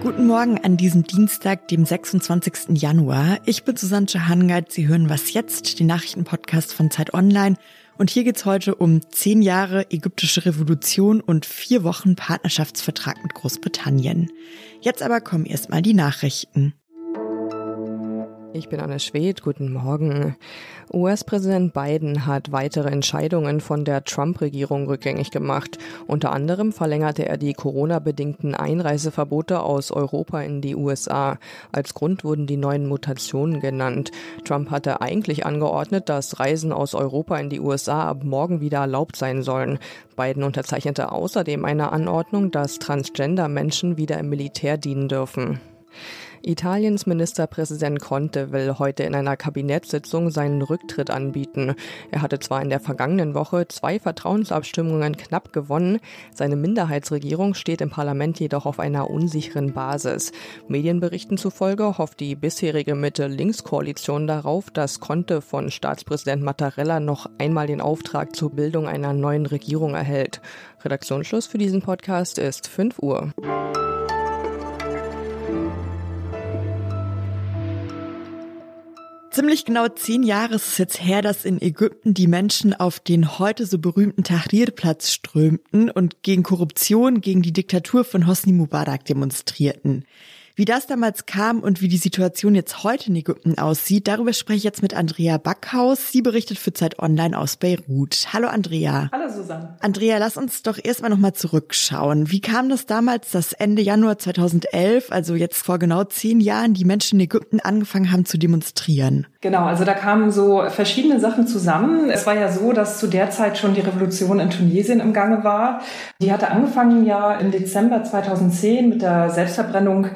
Guten Morgen an diesem Dienstag, dem 26. Januar. Ich bin Susanne Hangard. Sie hören Was jetzt, den Nachrichtenpodcast von Zeit Online. Und hier geht's heute um zehn Jahre ägyptische Revolution und vier Wochen Partnerschaftsvertrag mit Großbritannien. Jetzt aber kommen erstmal die Nachrichten. Ich bin Anne Schwedt, guten Morgen. US-Präsident Biden hat weitere Entscheidungen von der Trump-Regierung rückgängig gemacht. Unter anderem verlängerte er die Corona-bedingten Einreiseverbote aus Europa in die USA. Als Grund wurden die neuen Mutationen genannt. Trump hatte eigentlich angeordnet, dass Reisen aus Europa in die USA ab morgen wieder erlaubt sein sollen. Biden unterzeichnete außerdem eine Anordnung, dass Transgender-Menschen wieder im Militär dienen dürfen. Italiens Ministerpräsident Conte will heute in einer Kabinettssitzung seinen Rücktritt anbieten. Er hatte zwar in der vergangenen Woche zwei Vertrauensabstimmungen knapp gewonnen, seine Minderheitsregierung steht im Parlament jedoch auf einer unsicheren Basis. Medienberichten zufolge hofft die bisherige Mitte-Links-Koalition darauf, dass Conte von Staatspräsident Mattarella noch einmal den Auftrag zur Bildung einer neuen Regierung erhält. Redaktionsschluss für diesen Podcast ist 5 Uhr. Ziemlich genau zehn Jahre ist es jetzt her, dass in Ägypten die Menschen auf den heute so berühmten Tahrir-Platz strömten und gegen Korruption, gegen die Diktatur von Hosni Mubarak demonstrierten. Wie das damals kam und wie die Situation jetzt heute in Ägypten aussieht, darüber spreche ich jetzt mit Andrea Backhaus. Sie berichtet für Zeit Online aus Beirut. Hallo Andrea. Hallo Susanne. Andrea, lass uns doch erstmal nochmal zurückschauen. Wie kam das damals, dass Ende Januar 2011, also jetzt vor genau zehn Jahren, die Menschen in Ägypten angefangen haben zu demonstrieren? Genau, also da kamen so verschiedene Sachen zusammen. Es war ja so, dass zu der Zeit schon die Revolution in Tunesien im Gange war. Die hatte angefangen ja im Dezember 2010 mit der Selbstverbrennung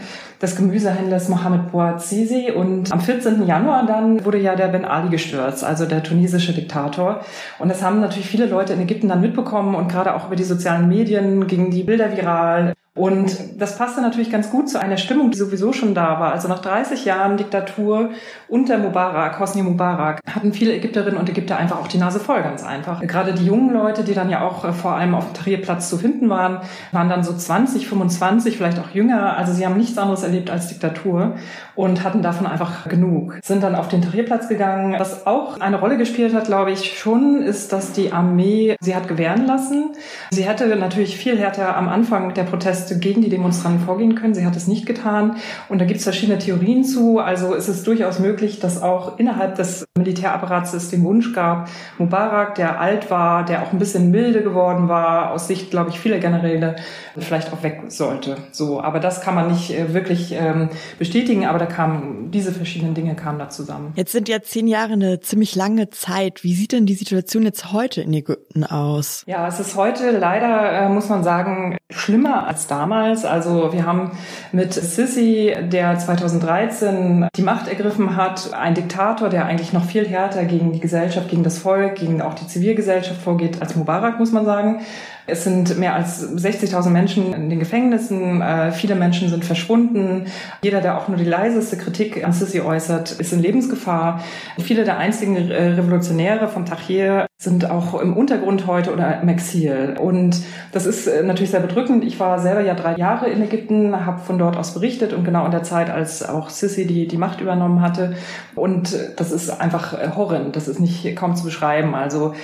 des Gemüsehändlers Mohamed Bouazizi. Und am 14. Januar dann wurde ja der Ben Ali gestürzt, also der tunesische Diktator. Und das haben natürlich viele Leute in Ägypten dann mitbekommen und gerade auch über die sozialen Medien gingen die Bilder viral. Und das passte natürlich ganz gut zu einer Stimmung, die sowieso schon da war. Also nach 30 Jahren Diktatur unter Mubarak, Hosni Mubarak, hatten viele Ägypterinnen und Ägypter einfach auch die Nase voll, ganz einfach. Gerade die jungen Leute, die dann ja auch äh, vor allem auf dem Tahrirplatz zu finden waren, waren dann so 20, 25, vielleicht auch jünger. Also sie haben nichts anderes erlebt als Diktatur und hatten davon einfach genug. Sind dann auf den Tahrirplatz gegangen. Was auch eine Rolle gespielt hat, glaube ich, schon, ist, dass die Armee sie hat gewähren lassen. Sie hätte natürlich viel härter am Anfang der Proteste Proteste gegen die Demonstranten vorgehen können. Sie hat es nicht getan. Und da gibt es verschiedene Theorien zu. Also ist es durchaus möglich, dass auch innerhalb des Militärapparats es den Wunsch gab, Mubarak, der alt war, der auch ein bisschen milde geworden war, aus Sicht, glaube ich, vieler Generäle, vielleicht auch weg sollte. So, aber das kann man nicht äh, wirklich ähm, bestätigen. Aber da kamen diese verschiedenen Dinge kamen da zusammen. Jetzt sind ja zehn Jahre eine ziemlich lange Zeit. Wie sieht denn die Situation jetzt heute in Ägypten aus? Ja, es ist heute leider, äh, muss man sagen, schlimmer als damals. Also wir haben mit Sisi, der 2013 die Macht ergriffen hat, ein Diktator, der eigentlich noch viel härter gegen die Gesellschaft, gegen das Volk, gegen auch die Zivilgesellschaft vorgeht als Mubarak, muss man sagen. Es sind mehr als 60.000 Menschen in den Gefängnissen. Äh, viele Menschen sind verschwunden. Jeder, der auch nur die leiseste Kritik an Sisi äußert, ist in Lebensgefahr. Viele der einzigen äh, Revolutionäre vom Tahrir sind auch im Untergrund heute oder im Exil. Und das ist äh, natürlich sehr bedrückend. Ich war selber ja drei Jahre in Ägypten, habe von dort aus berichtet und genau in der Zeit, als auch Sisi die, die Macht übernommen hatte. Und das ist einfach horrend. Das ist nicht kaum zu beschreiben. Also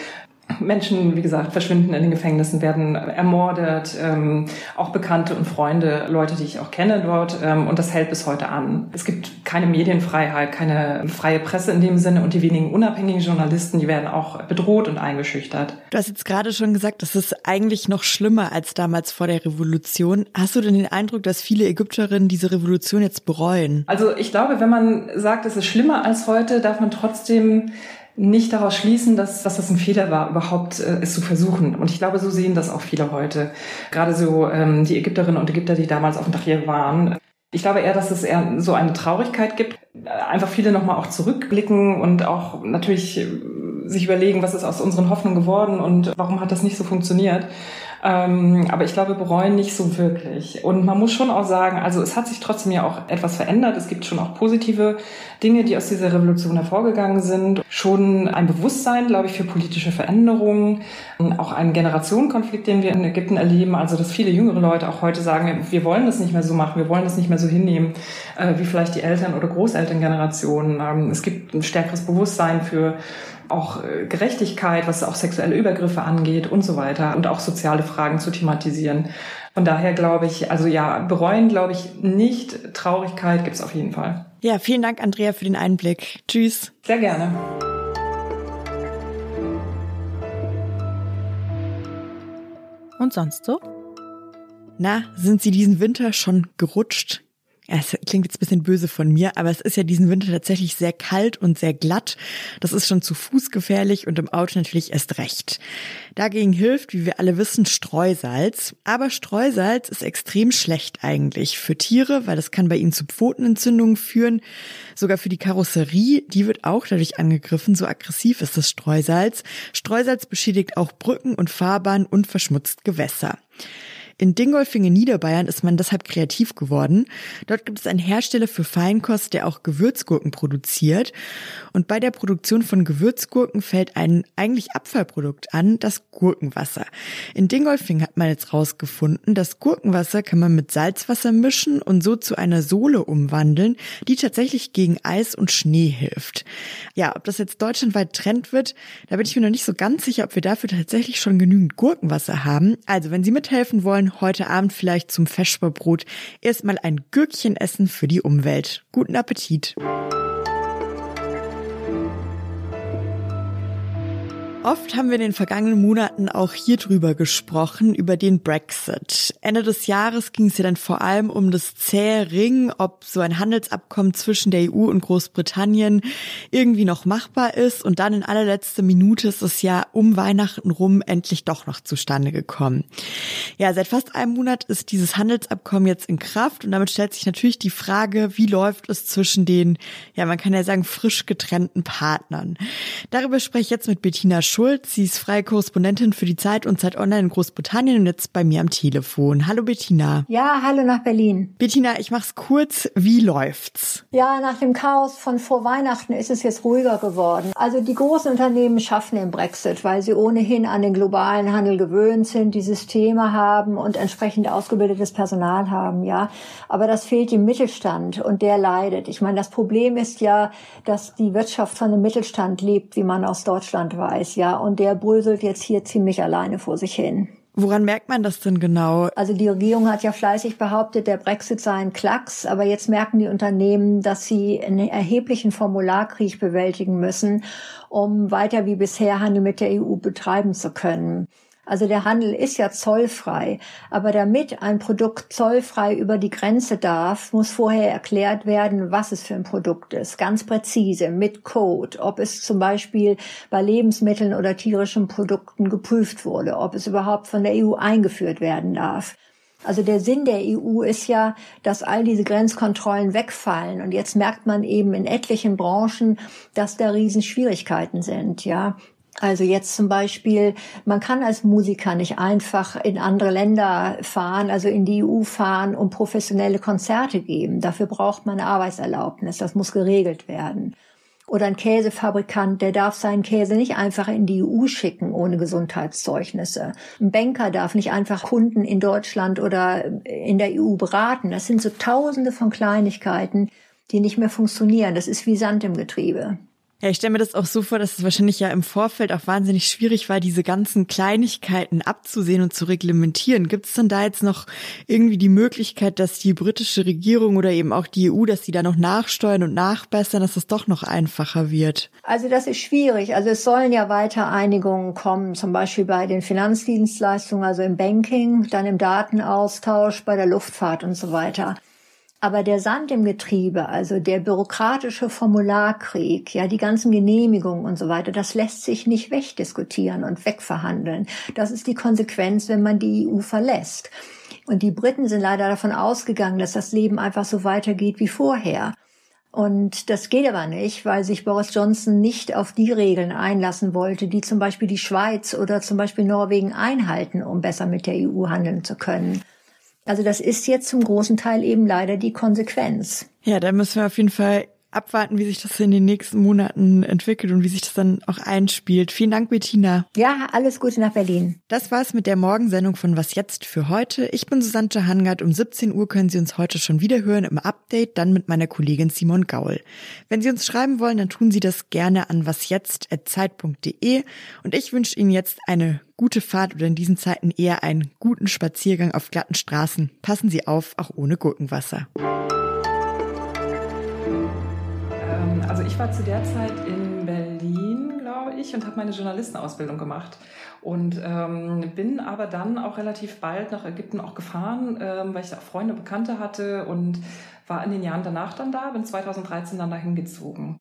Menschen, wie gesagt, verschwinden in den Gefängnissen, werden ermordet, ähm, auch Bekannte und Freunde, Leute, die ich auch kenne dort. Ähm, und das hält bis heute an. Es gibt keine Medienfreiheit, keine freie Presse in dem Sinne und die wenigen unabhängigen Journalisten, die werden auch bedroht und eingeschüchtert. Du hast jetzt gerade schon gesagt, das ist eigentlich noch schlimmer als damals vor der Revolution. Hast du denn den Eindruck, dass viele Ägypterinnen diese Revolution jetzt bereuen? Also ich glaube, wenn man sagt, es ist schlimmer als heute, darf man trotzdem nicht daraus schließen, dass, dass das ein Fehler war, überhaupt äh, es zu versuchen. Und ich glaube, so sehen das auch viele heute. Gerade so ähm, die Ägypterinnen und Ägypter, die damals auf dem Tahrir waren. Ich glaube eher, dass es eher so eine Traurigkeit gibt. Einfach viele nochmal auch zurückblicken und auch natürlich äh, sich überlegen, was ist aus unseren Hoffnungen geworden und warum hat das nicht so funktioniert. Ähm, aber ich glaube, bereuen nicht so wirklich. Und man muss schon auch sagen, also es hat sich trotzdem ja auch etwas verändert. Es gibt schon auch positive Dinge, die aus dieser Revolution hervorgegangen sind. Schon ein Bewusstsein, glaube ich, für politische Veränderungen. Auch ein Generationenkonflikt, den wir in Ägypten erleben. Also, dass viele jüngere Leute auch heute sagen, wir wollen das nicht mehr so machen, wir wollen das nicht mehr so hinnehmen, äh, wie vielleicht die Eltern- oder Großelterngenerationen. Ähm, es gibt ein stärkeres Bewusstsein für auch äh, Gerechtigkeit, was auch sexuelle Übergriffe angeht und so weiter und auch soziale Fragen zu thematisieren. Von daher glaube ich, also ja, bereuen glaube ich nicht. Traurigkeit gibt es auf jeden Fall. Ja, vielen Dank, Andrea, für den Einblick. Tschüss. Sehr gerne. Und sonst so? Na, sind Sie diesen Winter schon gerutscht? Es klingt jetzt ein bisschen böse von mir, aber es ist ja diesen Winter tatsächlich sehr kalt und sehr glatt. Das ist schon zu Fuß gefährlich und im Auto natürlich erst recht. Dagegen hilft, wie wir alle wissen, Streusalz. Aber Streusalz ist extrem schlecht eigentlich für Tiere, weil das kann bei ihnen zu Pfotenentzündungen führen. Sogar für die Karosserie, die wird auch dadurch angegriffen. So aggressiv ist das Streusalz. Streusalz beschädigt auch Brücken und Fahrbahnen und verschmutzt Gewässer. In Dingolfing in Niederbayern ist man deshalb kreativ geworden. Dort gibt es einen Hersteller für Feinkost, der auch Gewürzgurken produziert. Und bei der Produktion von Gewürzgurken fällt ein eigentlich Abfallprodukt an, das Gurkenwasser. In Dingolfing hat man jetzt rausgefunden, das Gurkenwasser kann man mit Salzwasser mischen und so zu einer Sohle umwandeln, die tatsächlich gegen Eis und Schnee hilft. Ja, ob das jetzt deutschlandweit Trend wird, da bin ich mir noch nicht so ganz sicher, ob wir dafür tatsächlich schon genügend Gurkenwasser haben. Also, wenn Sie mithelfen wollen, heute Abend vielleicht zum Feschbarbrot erstmal ein Gürkchen essen für die Umwelt. Guten Appetit! Oft haben wir in den vergangenen Monaten auch hier drüber gesprochen, über den Brexit. Ende des Jahres ging es ja dann vor allem um das zähe Ring, ob so ein Handelsabkommen zwischen der EU und Großbritannien irgendwie noch machbar ist. Und dann in allerletzter Minute ist es ja um Weihnachten rum endlich doch noch zustande gekommen. Ja, seit fast einem Monat ist dieses Handelsabkommen jetzt in Kraft und damit stellt sich natürlich die Frage, wie läuft es zwischen den, ja, man kann ja sagen, frisch getrennten Partnern. Darüber spreche ich jetzt mit Bettina Sch Schulz. Sie ist freie Korrespondentin für die Zeit und Zeit Online in Großbritannien und jetzt bei mir am Telefon. Hallo Bettina. Ja, hallo nach Berlin. Bettina, ich mach's kurz. Wie läuft's? Ja, nach dem Chaos von vor Weihnachten ist es jetzt ruhiger geworden. Also die großen Unternehmen schaffen den Brexit, weil sie ohnehin an den globalen Handel gewöhnt sind, die Systeme haben und entsprechend ausgebildetes Personal haben, ja. Aber das fehlt dem Mittelstand und der leidet. Ich meine, das Problem ist ja, dass die Wirtschaft von dem Mittelstand lebt, wie man aus Deutschland weiß, ja und der bröselt jetzt hier ziemlich alleine vor sich hin. Woran merkt man das denn genau? Also die Regierung hat ja fleißig behauptet, der Brexit sei ein Klacks, aber jetzt merken die Unternehmen, dass sie einen erheblichen Formularkrieg bewältigen müssen, um weiter wie bisher Handel mit der EU betreiben zu können. Also der Handel ist ja zollfrei, aber damit ein Produkt zollfrei über die Grenze darf, muss vorher erklärt werden, was es für ein Produkt ist, ganz präzise mit Code, ob es zum Beispiel bei Lebensmitteln oder tierischen Produkten geprüft wurde, ob es überhaupt von der EU eingeführt werden darf. Also der Sinn der EU ist ja, dass all diese Grenzkontrollen wegfallen. Und jetzt merkt man eben in etlichen Branchen, dass da Riesenschwierigkeiten sind, ja. Also jetzt zum Beispiel, man kann als Musiker nicht einfach in andere Länder fahren, also in die EU fahren und professionelle Konzerte geben. Dafür braucht man eine Arbeitserlaubnis. Das muss geregelt werden. Oder ein Käsefabrikant, der darf seinen Käse nicht einfach in die EU schicken ohne Gesundheitszeugnisse. Ein Banker darf nicht einfach Kunden in Deutschland oder in der EU beraten. Das sind so tausende von Kleinigkeiten, die nicht mehr funktionieren. Das ist wie Sand im Getriebe. Ja, ich stelle mir das auch so vor, dass es wahrscheinlich ja im Vorfeld auch wahnsinnig schwierig war, diese ganzen Kleinigkeiten abzusehen und zu reglementieren. Gibt es denn da jetzt noch irgendwie die Möglichkeit, dass die britische Regierung oder eben auch die EU, dass die da noch nachsteuern und nachbessern, dass es doch noch einfacher wird? Also das ist schwierig. Also es sollen ja weiter Einigungen kommen, zum Beispiel bei den Finanzdienstleistungen, also im Banking, dann im Datenaustausch, bei der Luftfahrt und so weiter. Aber der Sand im Getriebe, also der bürokratische Formularkrieg, ja, die ganzen Genehmigungen und so weiter, das lässt sich nicht wegdiskutieren und wegverhandeln. Das ist die Konsequenz, wenn man die EU verlässt. Und die Briten sind leider davon ausgegangen, dass das Leben einfach so weitergeht wie vorher. Und das geht aber nicht, weil sich Boris Johnson nicht auf die Regeln einlassen wollte, die zum Beispiel die Schweiz oder zum Beispiel Norwegen einhalten, um besser mit der EU handeln zu können. Also das ist jetzt zum großen Teil eben leider die Konsequenz. Ja, da müssen wir auf jeden Fall abwarten, wie sich das in den nächsten Monaten entwickelt und wie sich das dann auch einspielt. Vielen Dank, Bettina. Ja, alles Gute nach Berlin. Das war's mit der Morgensendung von Was jetzt für heute. Ich bin Susanne Hangard. Um 17 Uhr können Sie uns heute schon wieder hören im Update, dann mit meiner Kollegin Simon Gaul. Wenn Sie uns schreiben wollen, dann tun Sie das gerne an wasjetzt.zeit.de und ich wünsche Ihnen jetzt eine gute Fahrt oder in diesen Zeiten eher einen guten Spaziergang auf glatten Straßen. Passen Sie auf, auch ohne Gurkenwasser. Also ich war zu der Zeit in Berlin, glaube ich, und habe meine Journalistenausbildung gemacht. Und ähm, bin aber dann auch relativ bald nach Ägypten auch gefahren, ähm, weil ich auch Freunde, Bekannte hatte und war in den Jahren danach dann da, bin 2013 dann dahin gezogen.